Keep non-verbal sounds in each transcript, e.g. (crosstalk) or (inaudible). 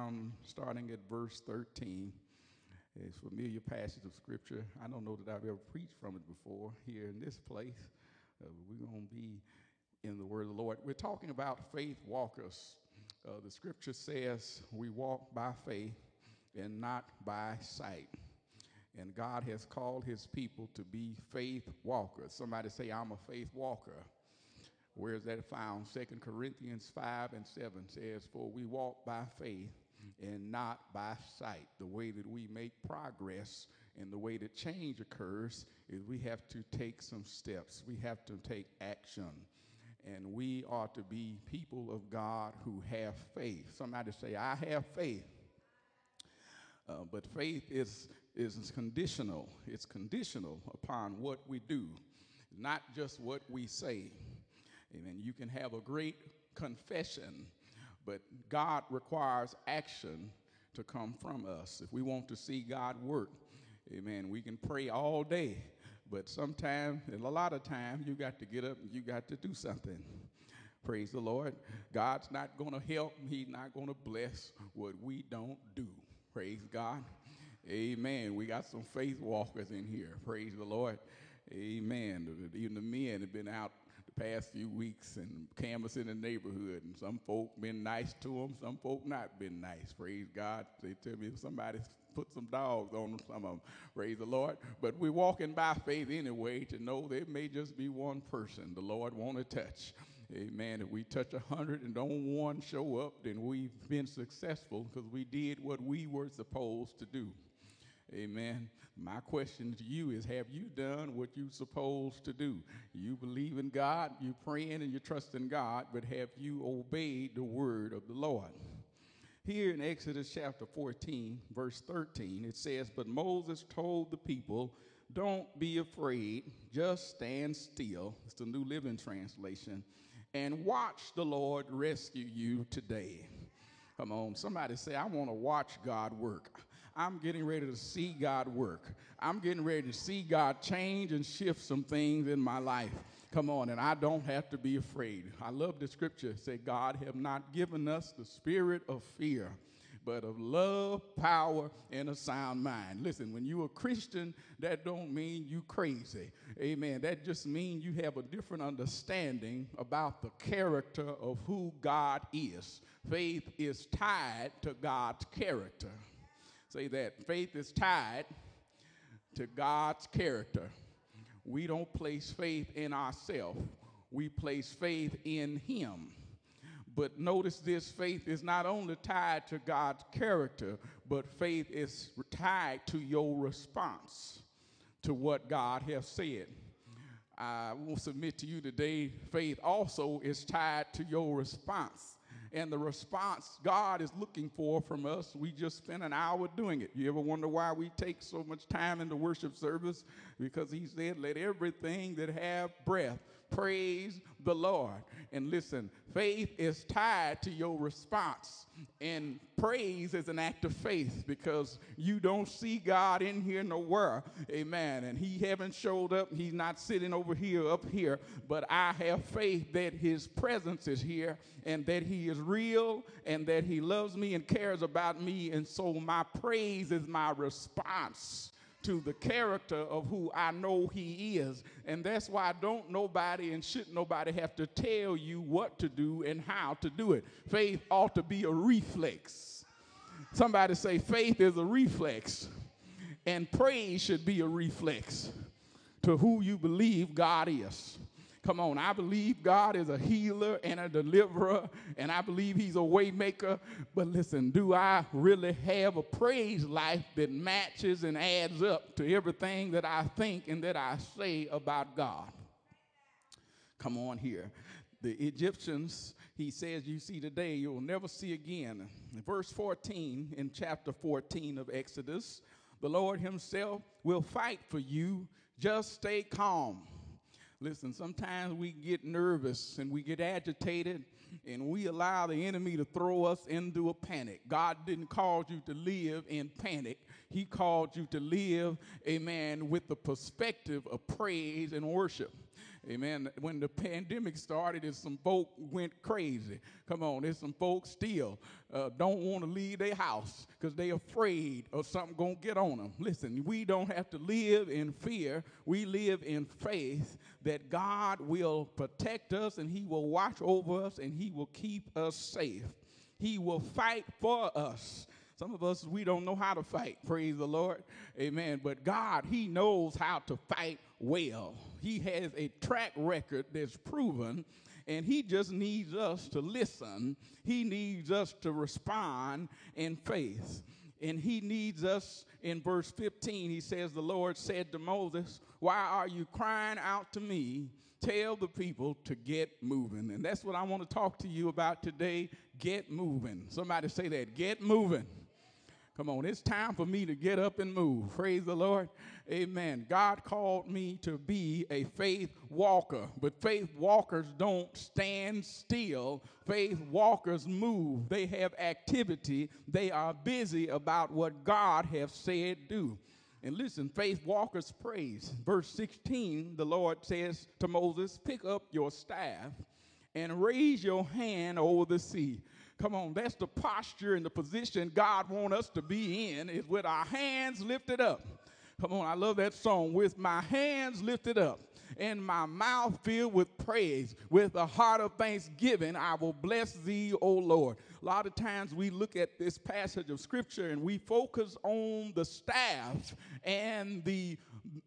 down starting at verse 13. It's a familiar passage of scripture. I don't know that I've ever preached from it before here in this place. Uh, we're going to be in the word of the Lord. We're talking about faith walkers. Uh, the scripture says we walk by faith and not by sight. And God has called his people to be faith walkers. Somebody say, I'm a faith walker. Where is that found? Second Corinthians 5 and 7 says, For we walk by faith and not by sight. The way that we make progress and the way that change occurs is we have to take some steps, we have to take action. And we are to be people of God who have faith. Somebody say, I have faith. Uh, but faith is, is conditional. It's conditional upon what we do, not just what we say. Amen. You can have a great confession, but God requires action to come from us. If we want to see God work, amen, we can pray all day, but sometimes, and a lot of time, you got to get up and you got to do something. Praise the Lord. God's not going to help, He's not going to bless what we don't do. Praise God. Amen. We got some faith walkers in here. Praise the Lord. Amen. Even the men have been out past few weeks and canvassing the neighborhood, and some folk been nice to them, some folk not been nice. Praise God. They tell me somebody put some dogs on some of them. Praise the Lord. But we're walking by faith anyway to know there may just be one person the Lord want to touch. Amen. If we touch a hundred and don't one show up, then we've been successful because we did what we were supposed to do. Amen. My question to you is Have you done what you're supposed to do? You believe in God, you're praying and you trust in God, but have you obeyed the word of the Lord? Here in Exodus chapter 14, verse 13, it says, But Moses told the people, Don't be afraid, just stand still. It's the New Living Translation. And watch the Lord rescue you today. Come on, somebody say, I want to watch God work. I'm getting ready to see God work. I'm getting ready to see God change and shift some things in my life. Come on, and I don't have to be afraid. I love the scripture. Say, God have not given us the spirit of fear, but of love, power, and a sound mind. Listen, when you're a Christian, that don't mean you crazy. Amen. That just means you have a different understanding about the character of who God is. Faith is tied to God's character. Say that faith is tied to God's character. We don't place faith in ourselves, we place faith in Him. But notice this faith is not only tied to God's character, but faith is tied to your response to what God has said. I will submit to you today, faith also is tied to your response and the response God is looking for from us. We just spent an hour doing it. You ever wonder why we take so much time in the worship service? Because He said, Let everything that have breath praise the Lord. And listen, faith is tied to your response. And praise is an act of faith because you don't see God in here nowhere. Amen. And he haven't showed up. He's not sitting over here up here. But I have faith that his presence is here and that he is real and that he loves me and cares about me. And so my praise is my response to the character of who I know he is. And that's why don't nobody and shouldn't nobody have to tell you what to do and how to do it. Faith ought to be a reflex. Somebody say faith is a reflex, and praise should be a reflex to who you believe God is. Come on, I believe God is a healer and a deliverer, and I believe He's a waymaker. But listen, do I really have a praise life that matches and adds up to everything that I think and that I say about God? Come on here. The Egyptians, he says, you see today, you'll never see again. Verse 14 in chapter 14 of Exodus, the Lord Himself will fight for you. Just stay calm. Listen, sometimes we get nervous and we get agitated and we allow the enemy to throw us into a panic. God didn't call you to live in panic. He called you to live, amen, with the perspective of praise and worship. Amen. When the pandemic started, and some folk went crazy. Come on, there's some folks still uh, don't want to leave their house because they're afraid of something going to get on them. Listen, we don't have to live in fear. We live in faith that God will protect us and He will watch over us and He will keep us safe. He will fight for us. Some of us, we don't know how to fight. Praise the Lord. Amen. But God, He knows how to fight well. He has a track record that's proven, and He just needs us to listen. He needs us to respond in faith. And He needs us in verse 15. He says, The Lord said to Moses, Why are you crying out to me? Tell the people to get moving. And that's what I want to talk to you about today. Get moving. Somebody say that. Get moving. Come on, it's time for me to get up and move. Praise the Lord. Amen. God called me to be a faith walker, but faith walkers don't stand still. Faith walkers move. They have activity. They are busy about what God has said do. And listen, faith walkers praise. Verse 16, the Lord says to Moses, Pick up your staff and raise your hand over the sea Come on, that's the posture and the position God wants us to be in, is with our hands lifted up. Come on, I love that song. With my hands lifted up and my mouth filled with praise, with a heart of thanksgiving, I will bless thee, O Lord. A lot of times we look at this passage of scripture and we focus on the staff and the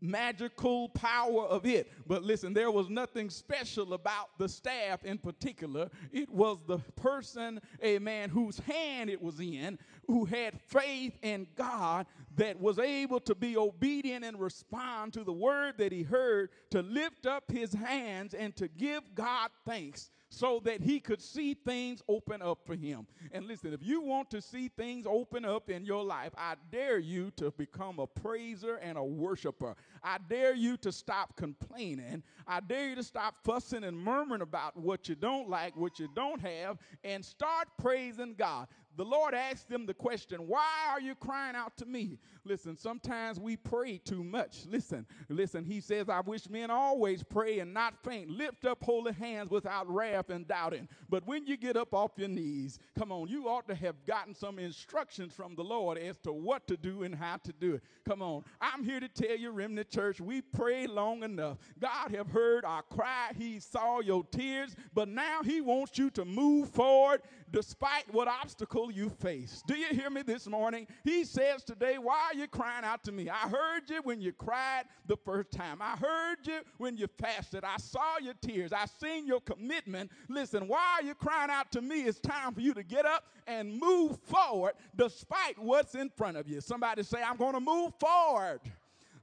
magical power of it. But listen, there was nothing special about the staff in particular. It was the person, a man whose hand it was in, who had faith in God that was able to be obedient and respond to the word that he heard, to lift up his hands and to give God thanks so that he could see things open up for him. And listen, if you want to see things open up in your life, I dare you to become a praiser and a worshiper. I dare you to stop complaining. I dare you to stop fussing and murmuring about what you don't like, what you don't have, and start praising God the Lord asked them the question, Why are you crying out to me? Listen, sometimes we pray too much. Listen, listen, he says, I wish men always pray and not faint. Lift up holy hands without wrath and doubting. But when you get up off your knees, come on, you ought to have gotten some instructions from the Lord as to what to do and how to do it. Come on, I'm here to tell you, Remnant Church, we prayed long enough. God have heard our cry. He saw your tears, but now he wants you to move forward despite what obstacle you face. Do you hear me this morning? He says today, Why are you crying out to me? I heard you when you cried the first time. I heard you when you fasted. I saw your tears. I seen your commitment. Listen, why are you crying out to me? It's time for you to get up and move forward despite what's in front of you. Somebody say, I'm going to move forward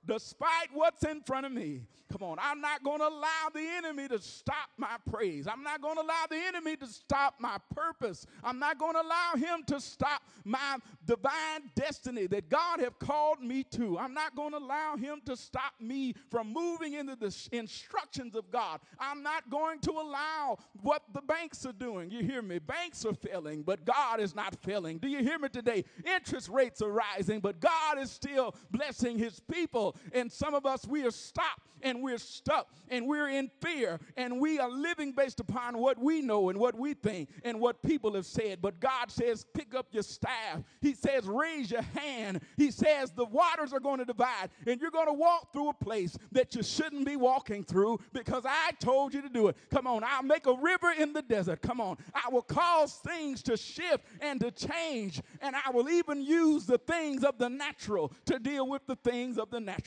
despite what's in front of me. Come on, I'm not going to allow the enemy to stop my praise. I'm not going to allow the enemy to stop my purpose. I'm not going to allow him to stop my divine destiny that God have called me to. I'm not going to allow him to stop me from moving into the instructions of God. I'm not going to allow what the banks are doing. You hear me? Banks are failing, but God is not failing. Do you hear me today? Interest rates are rising, but God is still blessing his people. And some of us, we are stopped and we're stuck and we're in fear and we are living based upon what we know and what we think and what people have said. But God says, pick up your staff. He says, raise your hand. He says, the waters are going to divide and you're going to walk through a place that you shouldn't be walking through because I told you to do it. Come on, I'll make a river in the desert. Come on, I will cause things to shift and to change, and I will even use the things of the natural to deal with the things of the natural.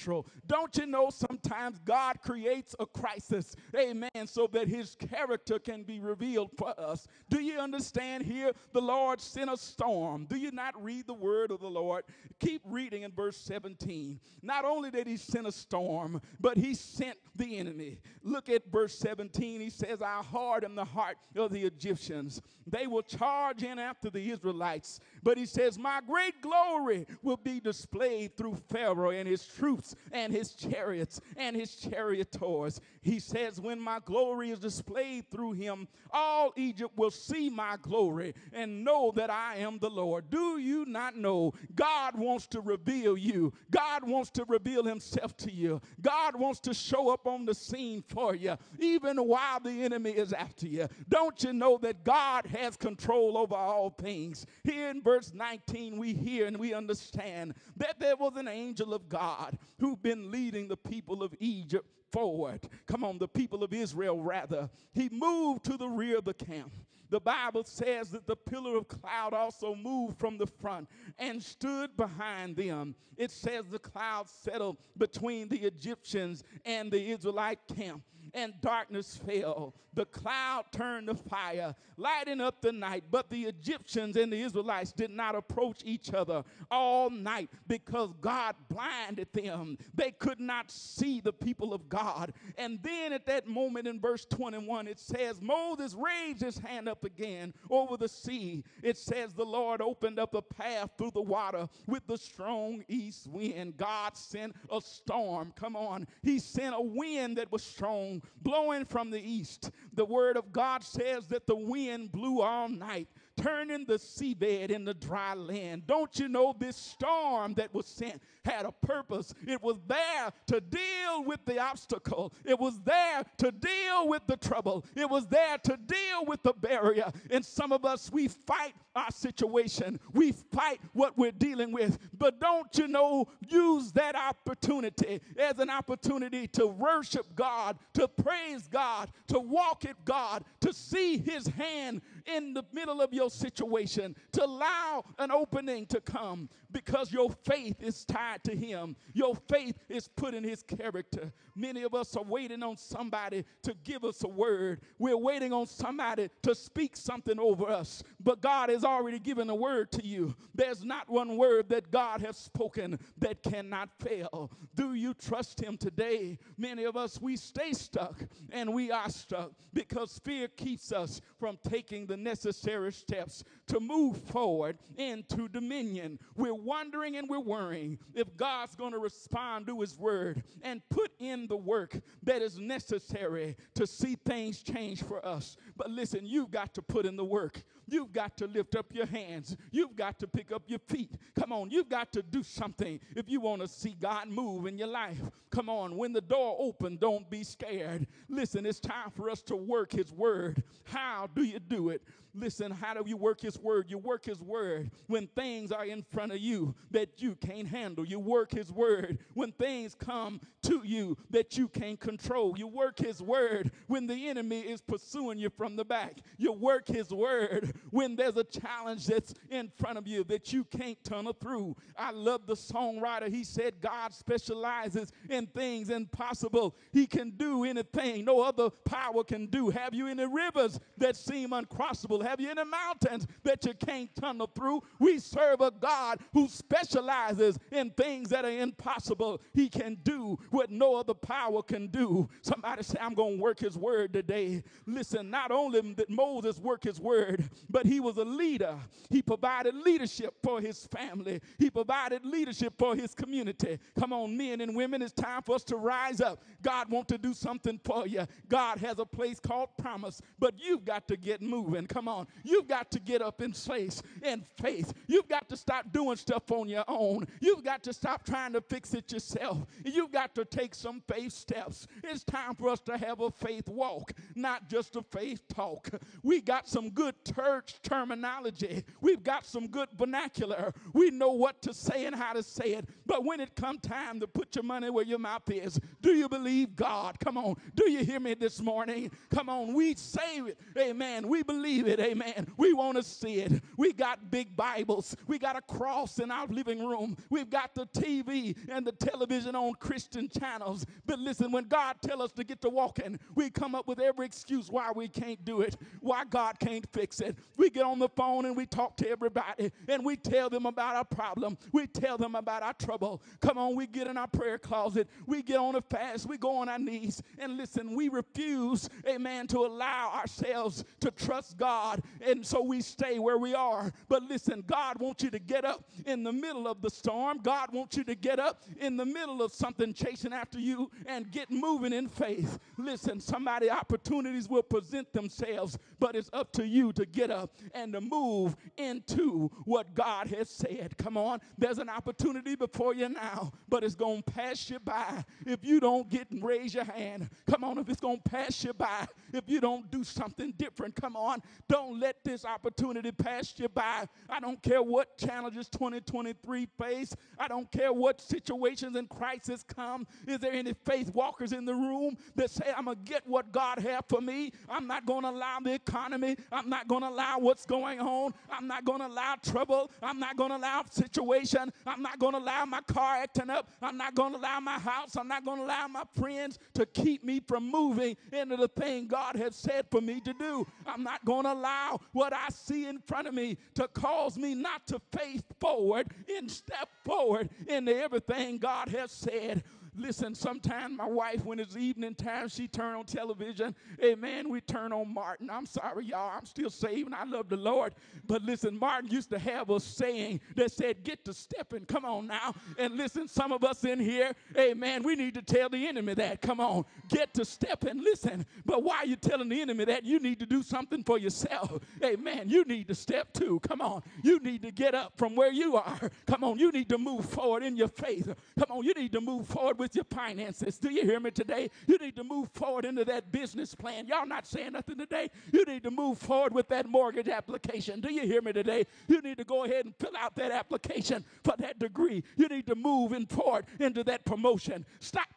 Don't you know sometimes God creates a crisis, amen, so that his character can be revealed for us. Do you understand here? The Lord sent a storm. Do you not read the word of the Lord? Keep reading in verse 17. Not only did he send a storm, but he sent the enemy. Look at verse 17. He says, I harden the heart of the Egyptians. They will charge in after the Israelites. But he says, My great glory will be displayed through Pharaoh and his troops and his chariots and his charioteers. He says, When my glory is displayed through him, all Egypt will see my glory and know that I am the Lord. Do you not know God wants to reveal you? God wants to reveal himself to you. God wants to show up on the scene for you, even while the enemy is after you. Don't you know that God has control over all things? Here in verse 19, we hear and we understand that there was an angel of God who'd been leading the people of Egypt forward. Come on, the people of Israel, rather. He moved to the rear of the camp. The Bible says that the pillar of cloud also moved from the front and stood behind them. It says the cloud settled between the Egyptians and the Israelite camp and darkness fell. The cloud turned to fire, lighting up the night. But the Egyptians and the Israelites did not approach each other all night because God blinded them. They could not see the people of God. And then at that moment in verse 21, it says, Moses raised his hand up again over the sea. It says, The Lord opened up a path through the water with the strong east wind. God sent a storm. Come on. He sent a wind that was strong blowing from the east. The word of God says that the wind blew all night turning the seabed into dry land. Don't you know this storm that was sent had a purpose? It was there to deal with the obstacle, it was there to deal with the trouble, it was there to deal with the barrier. And some of us, we fight our situation, we fight what we're dealing with. But don't you know, use that opportunity as an opportunity to worship God, to praise God, to walk at God, to see His hand in the middle of your situation, to allow an opening to come because your faith is tied to Him. Your faith is put in His character. Many of us are waiting on somebody to give us a word. We're waiting on somebody to speak something over us, but God has already given a word to you. There's not one word that God has spoken that cannot fail. Do you trust Him today? Many of us, we stay stuck and we are stuck because fear keeps us from taking the necessary steps to move forward into dominion. We're wondering and we're worrying if God's going to respond to His word and put in the work that is necessary to see things change for us. But listen, you've got to put in the work. You've got to lift up your hands. You've got to pick up your feet. Come on, you've got to do something if you want to see God move in your life. Come on, when the door opens, don't be scared. Listen, it's time for us to work His word. How do you do it? Listen, how do you work His word? You work His word when things are in front of you that you can't handle. You work His word when things come to you that you can't control. You work His word when the enemy is pursuing you from the back. You work His word when there's a challenge that's in front of you that you can't tunnel through. I love the songwriter. He said, God specializes in things impossible. He can do anything no other power can do. Have you any rivers that seem uncrossable? Have you any mountains that you can't tunnel through? We serve a God who specializes in things that are impossible. He can do what no other power can do. Somebody say, I'm going to work his word today. Listen, not only did Moses work his word, but he was a leader. He provided leadership for his family, he provided leadership for his community. Come on, men and women, it's time for us to rise up. God wants to do something for you. God has a place called promise, but you've got to get moving. Come on on. You've got to get up in place in faith. You've got to stop doing stuff on your own. You've got to stop trying to fix it yourself. You've got to take some faith steps. It's time for us to have a faith walk, not just a faith talk. We got some good church terminology. We've got some good vernacular. We know what to say and how to say it. But when it comes time to put your money where your mouth is, do you believe God? Come on. Do you hear me this morning? Come on. We say it. Amen. We believe it. Amen. We want to see it. We got big Bibles. We got a cross in our living room. We've got the TV and the television on Christian channels. But listen, when God tell us to get to walking, we come up with every excuse why we can't do it, why God can't fix it. We get on the phone and we talk to everybody and we tell them about our problem. We tell them about our trouble. Come on, we get in our prayer closet. We get on a fast. We go on our knees. And listen, we refuse, amen, to allow ourselves to trust God God. And so we stay where we are. But listen, God wants you to get up in the middle of the storm. God wants you to get up in the middle of something chasing after you and get moving in faith. Listen, somebody opportunities will present themselves, but it's up to you to get up and to move into what God has said. Come on, there's an opportunity before you now, but it's going to pass you by if you don't get and raise your hand. Come on, if it's going to pass you by, if you don't do something different, come on, don't let this opportunity pass you by. I don't care what challenges 2023 face, I don't care what situations and crisis come. Is there any faith walkers in the room that say, I'm going to get what God has for me? I'm not going to allow the economy, I'm not going to allow what's going on, I'm not going to allow trouble, I'm not going to allow situation, I'm not going to allow my car acting up, I'm not going to allow my house, I'm not going to allow my friends to keep me from moving into the thing God has said for me to do. I'm not going to allow what I see in front of me to cause me not to face forward and step forward into everything God has said. Listen, sometimes my wife, when it's evening time, she turn on television. Amen. We turn on Martin. I'm sorry, y'all. I'm still saved I love the Lord. But listen, Martin used to have a saying that said, get to stepping. Come on now. And listen, some of us in here, amen, we need to tell the enemy that. Come on. Get to stepping. Listen. But why are you telling the enemy that? You need to do something for yourself. Amen. You need to step too. Come on. You need to get up from where you are. Come on. You need to move forward in your faith. Come on. You need to move forward with your finances. Do you hear me today? You need to move forward into that business plan. Y'all not saying nothing today. You need to move forward with that mortgage application. Do you hear me today? You need to go ahead and fill out that application for that degree. You need to move in forward into that promotion. Stop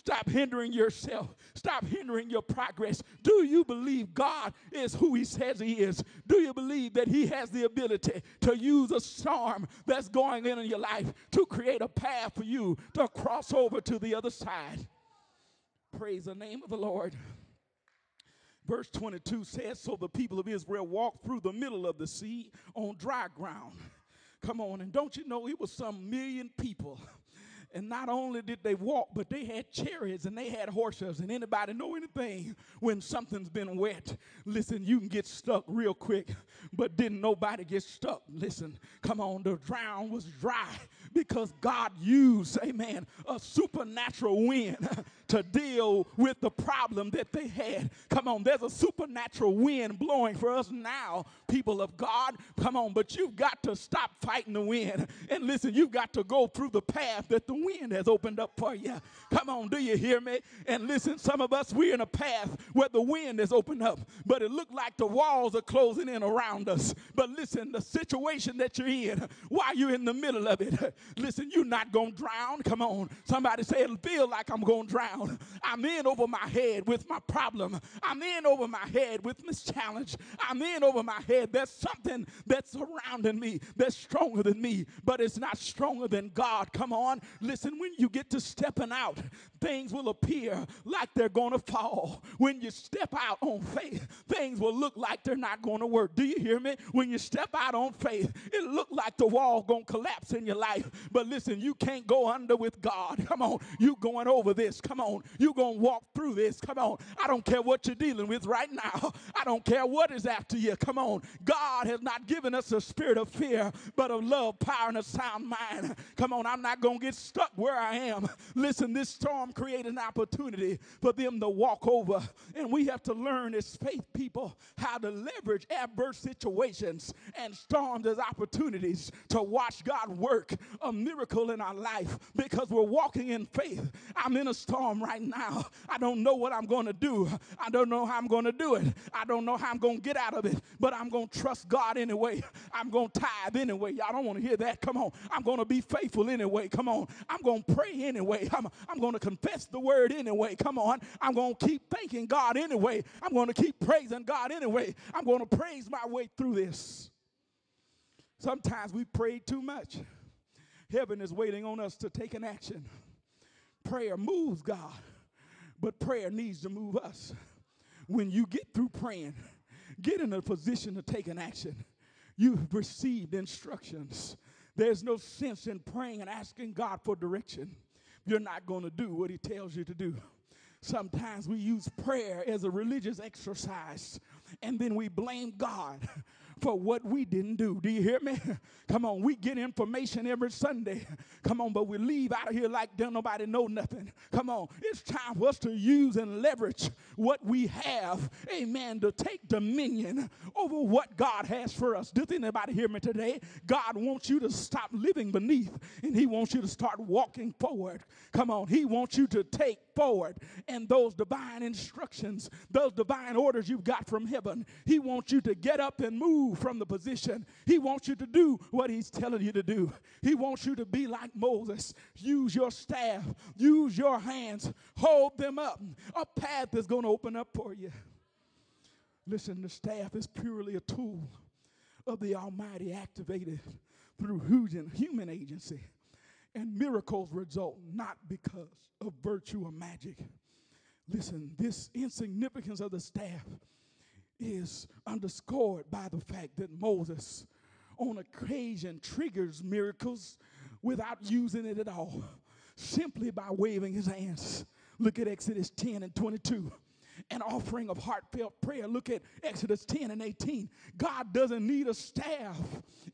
Stop hindering yourself. Stop hindering your progress. Do you believe God is who He says He is? Do you believe that He has the ability to use a storm that's going in in your life to create a path for you to cross over to the other side? Praise the name of the Lord. Verse 22 says So the people of Israel walked through the middle of the sea on dry ground. Come on, and don't you know it was some million people and not only did they walk, but they had chariots and they had horses. And anybody know anything when something's been wet? Listen, you can get stuck real quick, but didn't nobody get stuck? Listen, come on, the ground was dry because God used, amen, a supernatural wind (laughs) to deal with the problem that they had. Come on, there's a supernatural wind blowing for us now, people of God. Come on, but you've got to stop fighting the wind. And listen, you've got to go through the path that the wind has opened up for you. Come on, do you hear me? And listen, some of us, we're in a path where the wind has opened up, but it looked like the walls are closing in around us. But listen, the situation that you're in, while you're in the middle of it, (laughs) listen, you're not going to drown. Come on. Somebody say, it'll feel like I'm going to drown. I'm in over my head with my problem. I'm in over my head with this challenge. I'm in over my head. There's something that's surrounding me that's stronger than me, but it's not stronger than God. Come on. Listen, when you get to stepping out, things will appear like they're going to fall. When you step out on faith, things will look like they're not going to work. Do you hear me? When you step out on faith, it look like the wall going to collapse in your life. But listen, you can't go under with God. Come on. You going over this. Come on. You going to walk through this. Come on. I don't care what you're dealing with right now. (laughs) I don't care what is after you. Come on. God has not given us a spirit of fear, but of love, power, and a sound mind. (laughs) Come on. I'm not going to get stuck where I am. (laughs) Listen, this storm created an opportunity for them to walk over. And we have to learn as faith people how to leverage adverse situations and storms as opportunities to watch God work a miracle in our life because we're walking in faith. I'm in a storm right now. I don't know what I'm going to do. I don't know how I'm going to do it. I don't know how I'm going to get out of it, but I'm going to trust God anyway. I'm going to tithe anyway. Y'all don't want to hear that. Come on. I'm going to be faithful anyway. Come on. I'm going to pray anyway. I'm, I'm going to confess the word anyway. Come on. I'm going to keep thanking God anyway. I'm going to keep praising God anyway. I'm going to praise my way through this. Sometimes we pray too much. Heaven is waiting on us to take an action. Prayer moves God, but prayer needs to move us. When you get through praying, get in a position to take an action. You've received instructions. There's no sense in praying and asking God for direction you're not going to do what he tells you to do. Sometimes we use prayer as a religious exercise and then we blame God for what we didn't do. Do you hear me? (laughs) Come on, we get information every Sunday. (laughs) Come on, but we leave out of here like don't nobody know nothing. Come on, it's time for us to use and leverage what we have, amen, to take dominion over what God has for us. Does anybody hear me today? God wants you to stop living beneath and He wants you to start walking forward. Come on, He wants you to take forward and those divine instructions, those divine orders you've got from heaven. He wants you to get up and move from the position. He wants you to do what he's telling you to do. He wants you to be like Moses. Use your staff, use your hands, hold them up. A path is going to open up for you. Listen, the staff is purely a tool of the Almighty activated through human agency. And miracles result not because of virtue or magic. Listen, this insignificance of the staff is underscored by the fact that Moses, on occasion, triggers miracles without using it at all, simply by waving his hands. Look at Exodus 10 and 22 an offering of heartfelt prayer. Look at Exodus 10 and 18. God doesn't need a staff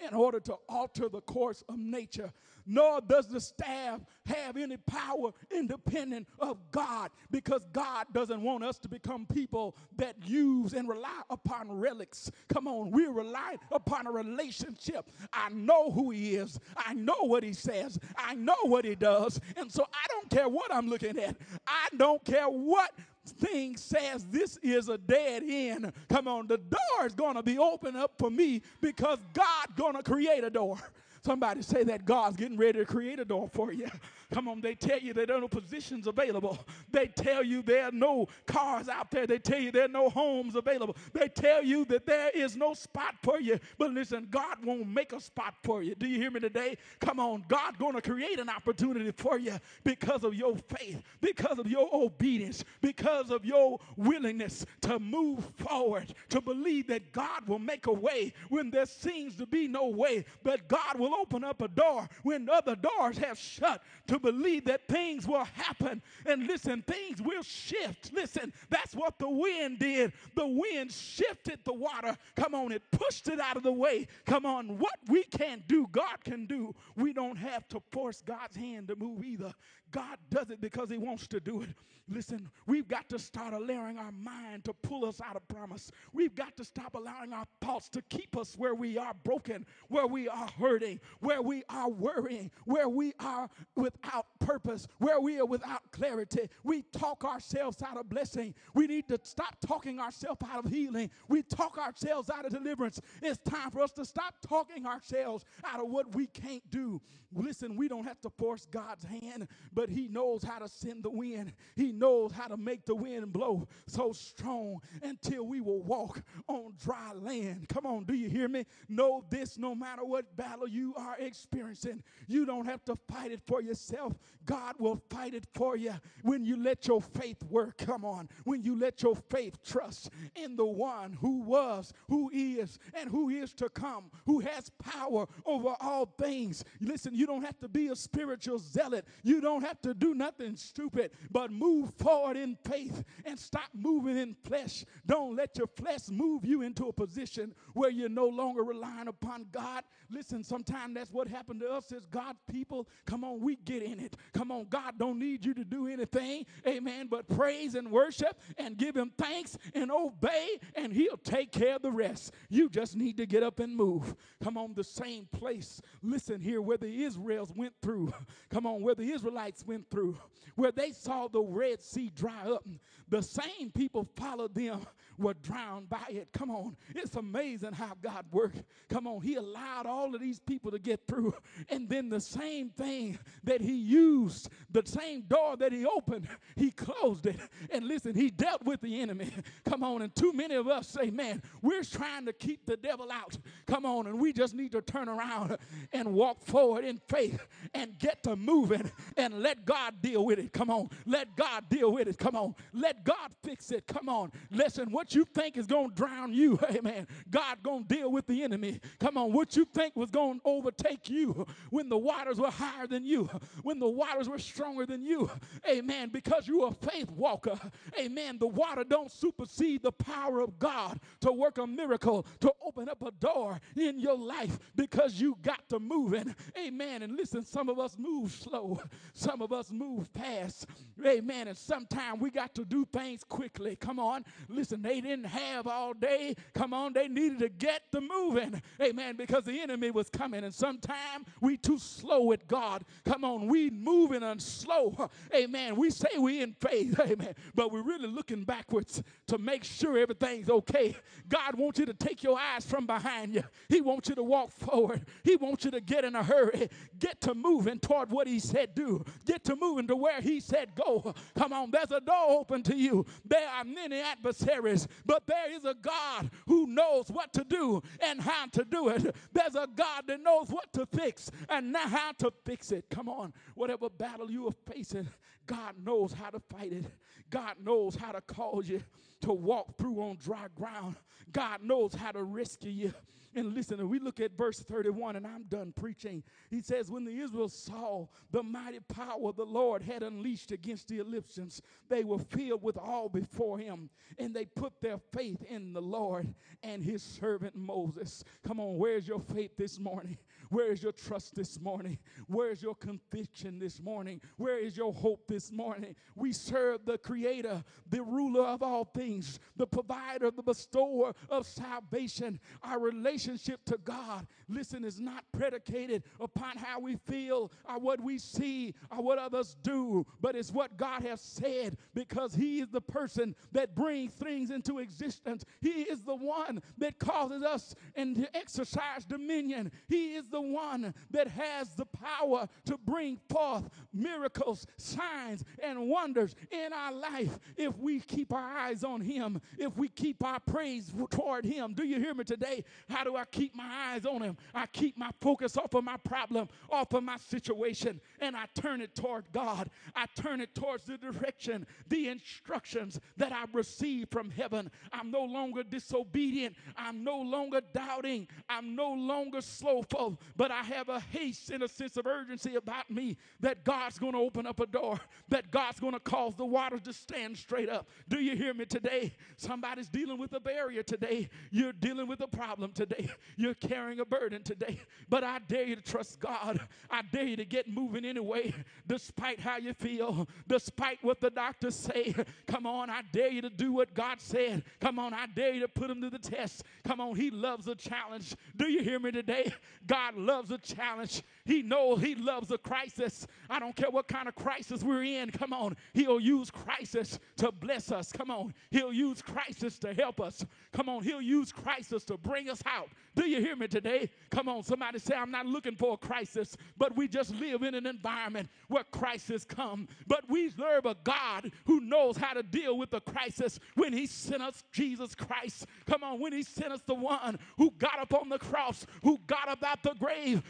in order to alter the course of nature nor does the staff have any power independent of God because God doesn't want us to become people that use and rely upon relics. Come on, we rely upon a relationship. I know who He is, I know what He says, I know what He does, and so I don't care what I'm looking at, I don't care what thing says this is a dead end. Come on the door is going to be open up for me because god going to create a door Somebody say that God's getting ready to create a door for you. (laughs) Come on, they tell you there are no positions available. They tell you there are no cars out there. They tell you there are no homes available. They tell you that there is no spot for you. But listen, God won't make a spot for you. Do you hear me today? Come on, God's going to create an opportunity for you because of your faith, because of your obedience, because of your willingness to move forward, to believe that God will make a way when there seems to be no way, but God will open up a door when other doors have shut. To believe that things will happen. And listen, things will shift. Listen, that's what the wind did. The wind shifted the water. Come on, it pushed it out of the way. Come on, what we can't do, God can do. We don't have to force God's hand to move either. God does it because He wants to do it. Listen, we've got to start allowing our mind to pull us out of promise. We've got to stop allowing our thoughts to keep us where we are broken, where we are hurting, where we are worrying, where we are without purpose, where we are without clarity. We talk ourselves out of blessing. We need to stop talking ourselves out of healing. We talk ourselves out of deliverance. It's time for us to stop talking ourselves out of what we can't do. Listen, we don't have to force God's hand, but He knows how to send the wind. He knows how to make the wind blow so strong until we will walk on dry land. Come on, do you hear me? Know this no matter what battle you are experiencing, you don't have to fight it for yourself. God will fight it for you when you let your faith work. Come on, when you let your faith trust in the one who was, who is, and who is to come, who has power over all things. Listen, you don't have to be a spiritual zealot, you don't have to do nothing stupid, but move forward in faith and stop moving in flesh. Don't let your flesh move you into a position where you're no longer relying upon God. Listen, sometimes that's what happened to us as God people. Come on, we get in it. Come on, God don't need you to do anything. Amen. But praise and worship and give him thanks and obey, and he'll take care of the rest. You just need to get up and move. Come on, the same place. Listen here where the Israels went through. (laughs) Come on, where the Israelites went through, where they saw the red Red Sea dry up, the same people followed them were drowned by it. Come on. It's amazing how God works. Come on. He allowed all of these people to get through. (laughs) And then the same thing that He used, the same door that He opened, He closed it. And listen, He dealt with the enemy. (laughs) Come on. And too many of us say, man, we're trying to keep the devil out. Come on. And we just need to turn around (laughs) and walk forward in faith and get to moving and let God deal with it. Come on. Let God deal with it. Come on. Let God fix it. Come on. Listen, what what you think is going to drown you, (laughs) amen, God going to deal with the enemy. Come on, what you think was going to overtake you when the waters were higher than you, when the waters were stronger than you, amen, because you're a faith walker, amen, the water don't supersede the power of God to work a miracle, to open up a door in your life because you got to move in, amen. And listen, some of us move slow, (laughs) some of us move fast, amen, and sometimes we got to do things quickly. Come on, listen, they didn't have all day, come on, they needed to get the moving, amen, because the enemy was coming, and sometimes we too slow with God. Come on, we moving and slow, amen. We say we in faith, (laughs) amen, but we're really looking backwards to make sure everything's okay. God wants you to take your eyes from behind you. He wants you to walk forward. He wants you to get in a hurry. Get to moving toward what He said do. Get to moving to where He said go. Come on, there's a door open to you. There are many adversaries, but there is a God who knows what to do and how to do it. There's a God that knows what to fix and how to fix it. Come on, whatever battle you are facing, God knows how to fight it. God knows how to cause you to walk through on dry ground. God knows how to rescue you. And listen, if we look at verse 31, and I'm done preaching, he says, When the Israel saw the mighty power the Lord had unleashed against the Egyptians, they were filled with awe before him, and they put their faith in the Lord and his servant Moses. Come on, where's your faith this morning? Where is your trust this morning? Where is your conviction this morning? Where is your hope this morning? We serve the Creator, the ruler of all things, the provider, the bestower of salvation. Our relationship to God, listen, is not predicated upon how we feel or what we see or what others do, but it's what God has said because He is the person that brings things into existence. He is the one that causes us and to exercise dominion. He is the the one that has the power to bring forth miracles, signs, and wonders in our life if we keep our eyes on Him, if we keep our praise toward Him. Do you hear me today? How do I keep my eyes on Him? I keep my focus off of my problem, off of my situation, and I turn it toward God. I turn it towards the direction, the instructions that I receive from heaven. I'm no longer disobedient. I'm no longer doubting. I'm no longer slowful but I have a haste and a sense of urgency about me that God's going to open up a door, that God's going to cause the waters to stand straight up. Do you hear me today? Somebody's dealing with a barrier today. You're dealing with a problem today. You're carrying a burden today. But I dare you to trust God. I dare you to get moving anyway, despite how you feel, despite what the doctors say. Come on, I dare you to do what God said. Come on, I dare you to put him to the test. Come on, he loves a challenge. Do you hear me today? God loves a challenge. He knows He loves a crisis. I don't care what kind of crisis we're in. Come on. He'll use crisis to bless us. Come on. He'll use crisis to help us. Come on. He'll use crisis to bring us out. Do you hear me today? Come on. Somebody say, I'm not looking for a crisis, but we just live in an environment where crisis come. But we serve a God who knows how to deal with the crisis when He sent us Jesus Christ. Come on. When He sent us the one who got up on the cross, who got up out the grave,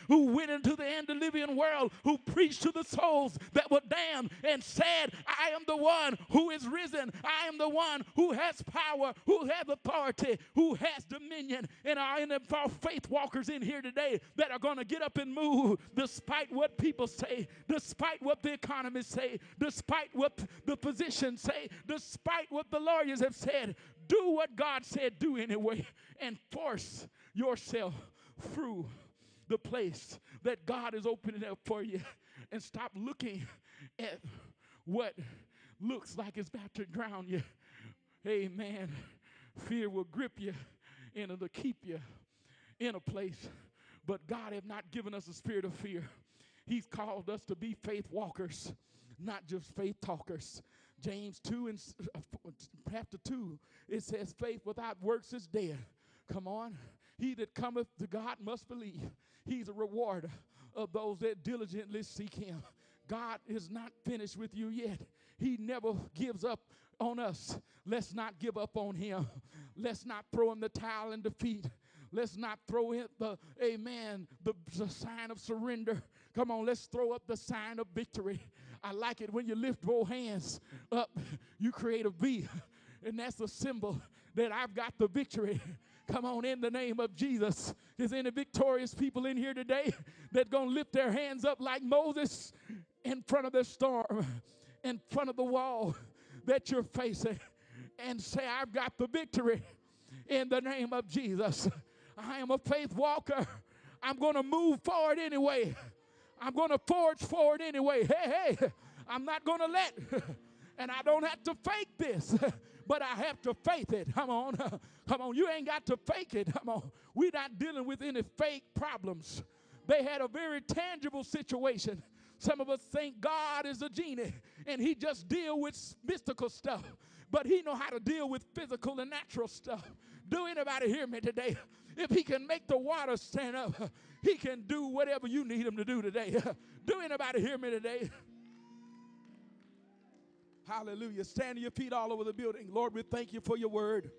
who went into the antediluvian world, who preached to the souls that were damned and said, I am the one who is risen. I am the one who has power, who has authority, who has dominion. And I am our faith walkers in here today that are going to get up and move despite what people say, despite what the economists say, despite what the physicians say, despite what the lawyers have said. Do what God said, do anyway, and force yourself through the place that God is opening up for you and stop looking at what looks like it's about to drown you. Amen. Fear will grip you and it'll keep you in a place. But God has not given us a spirit of fear. He's called us to be faith walkers, not just faith talkers. James 2 and uh, chapter 2, it says, faith without works is dead. Come on. He that cometh to God must believe. He's a rewarder of those that diligently seek him. God is not finished with you yet. He never gives up on us. Let's not give up on him. Let's not throw in the towel in defeat. Let's not throw in the, amen, the, the sign of surrender. Come on, let's throw up the sign of victory. I like it when you lift both hands up, you create a V. And that's a symbol that I've got the victory. Come on, in the name of Jesus. Is any victorious people in here today that gonna lift their hands up like Moses in front of the storm, in front of the wall that you're facing, and say, I've got the victory in the name of Jesus. I am a faith walker. I'm gonna move forward anyway. I'm gonna forge forward anyway. Hey, hey, I'm not gonna let, and I don't have to fake this but I have to faith it. Come on. (laughs) Come on. You ain't got to fake it. Come on. We're not dealing with any fake problems. They had a very tangible situation. Some of us think God is a genie and he just deal with mystical stuff, but he know how to deal with physical and natural stuff. Do anybody hear me today? If he can make the water stand up, he can do whatever you need him to do today. (laughs) Do anybody hear me today? Hallelujah. Stand to your feet all over the building. Lord, we thank you for your word.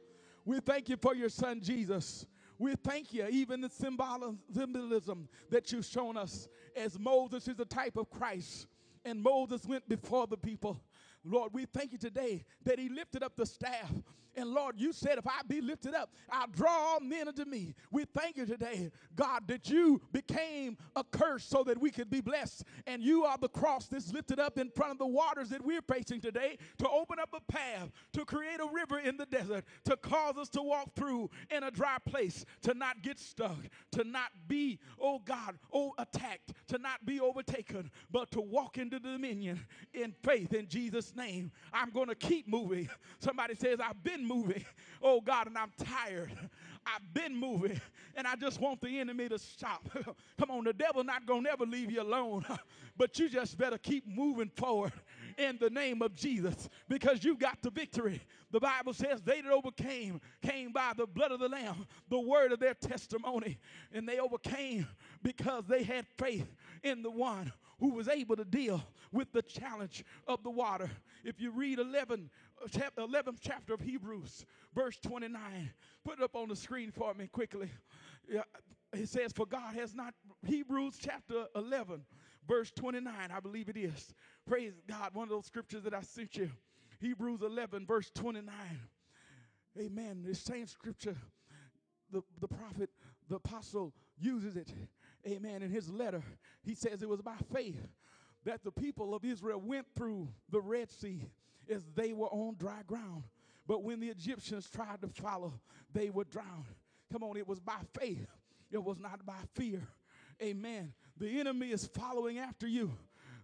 We thank you for your son, Jesus. We thank you, even the symbolism that you've shown us, as Moses is a type of Christ, and Moses went before the people. Lord, we thank you today that he lifted up the staff and Lord, you said, if I be lifted up, I'll draw all men unto me. We thank you today, God, that you became a curse so that we could be blessed. And you are the cross that's lifted up in front of the waters that we're facing today to open up a path, to create a river in the desert, to cause us to walk through in a dry place, to not get stuck, to not be, oh God, oh attacked, to not be overtaken, but to walk into the dominion in faith in Jesus' name. I'm going to keep moving. Somebody says, I've been moving. (laughs) Oh God, and I'm tired. (laughs) I've been moving and I just want the enemy to stop. (laughs) Come on, the devil not going to never leave you alone, but you just better keep moving forward in the name of Jesus because you got the victory. The Bible says they that overcame came by the blood of the Lamb, the word of their testimony, and they overcame because they had faith in the one who was able to deal with the challenge of the water. If you read 11, uh, chapter 11th chapter of Hebrews, verse 29. Put it up on the screen for me quickly. It says, For God has not, Hebrews chapter 11, verse 29, I believe it is. Praise God, one of those scriptures that I sent you. Hebrews 11, verse 29. Amen. The same scripture, the, the prophet, the apostle uses it. Amen. In his letter, he says it was by faith that the people of Israel went through the Red Sea as they were on dry ground. But when the Egyptians tried to follow, they were drowned. Come on, it was by faith, it was not by fear. Amen. The enemy is following after you.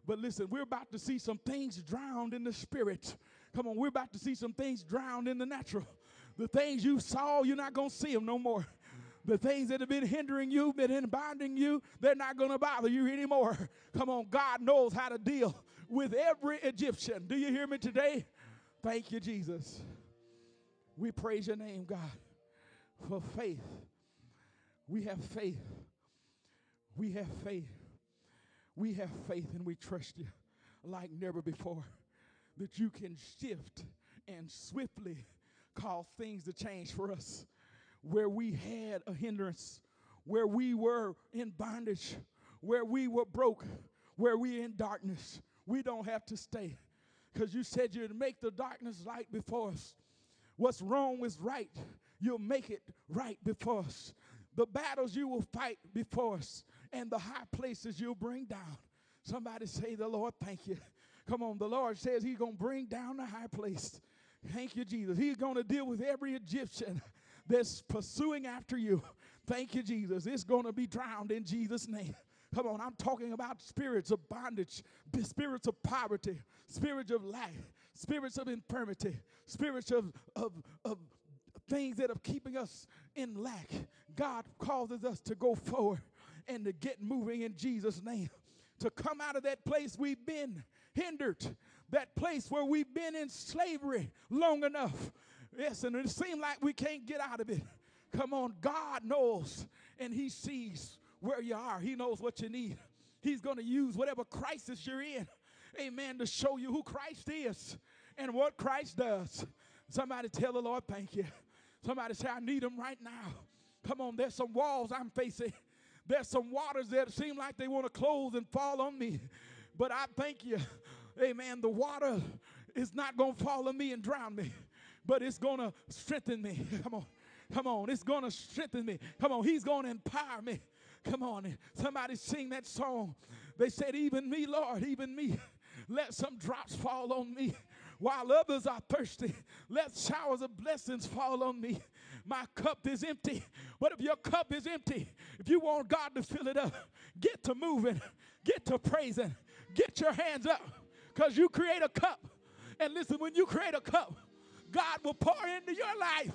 But listen, we're about to see some things drowned in the spirit. Come on, we're about to see some things drowned in the natural. The things you saw, you're not going to see them no more. The things that have been hindering you, been binding you, they're not going to bother you anymore. Come on, God knows how to deal with every Egyptian. Do you hear me today? Thank you, Jesus. We praise your name, God, for faith. We have faith. We have faith. We have faith and we trust you like never before that you can shift and swiftly cause things to change for us where we had a hindrance, where we were in bondage, where we were broke, where we in darkness, we don't have to stay. Because you said you'd make the darkness light before us. What's wrong is right. You'll make it right before us. The battles you will fight before us, and the high places you'll bring down. Somebody say, The Lord, thank you. Come on, the Lord says He's going to bring down the high place. Thank you, Jesus. He's going to deal with every Egyptian that's pursuing after you. (laughs) Thank you, Jesus. It's going to be drowned in Jesus' name. (laughs) Come on, I'm talking about spirits of bondage, spirits of poverty, spirits of lack, spirits of infirmity, spirits of, of, of things that are keeping us in lack. God causes us to go forward and to get moving in Jesus' name. To come out of that place we've been hindered, that place where we've been in slavery long enough. Yes, and it seems like we can't get out of it. (laughs) Come on, God knows and He sees where you are. He knows what you need. He's going to use whatever crisis you're in, amen, to show you who Christ is and what Christ does. Somebody tell the Lord, thank you. Somebody say, I need him right now. Come on, there's some walls I'm facing. (laughs) There's some waters that seem like they want to close and fall on me. But I thank you, amen. The water is not going to fall on me and drown me. But it's going to strengthen me. (laughs) Come on. Come on. It's going to strengthen me. Come on. He's going to empower me. Come on. Somebody sing that song. They said, Even me, Lord, even me. (laughs) Let some drops fall on me while others are thirsty. Let showers of blessings fall on me. My cup is empty. But if your cup is empty, if you want God to fill it up, get to moving, get to praising, get your hands up because you create a cup. And listen, when you create a cup, God will pour into your life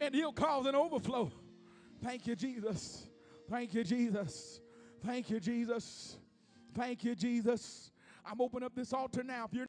and He'll cause an overflow. Thank you, Jesus. Thank you, Jesus. Thank you, Jesus. Thank you, Jesus. I'm opening up this altar now. If you're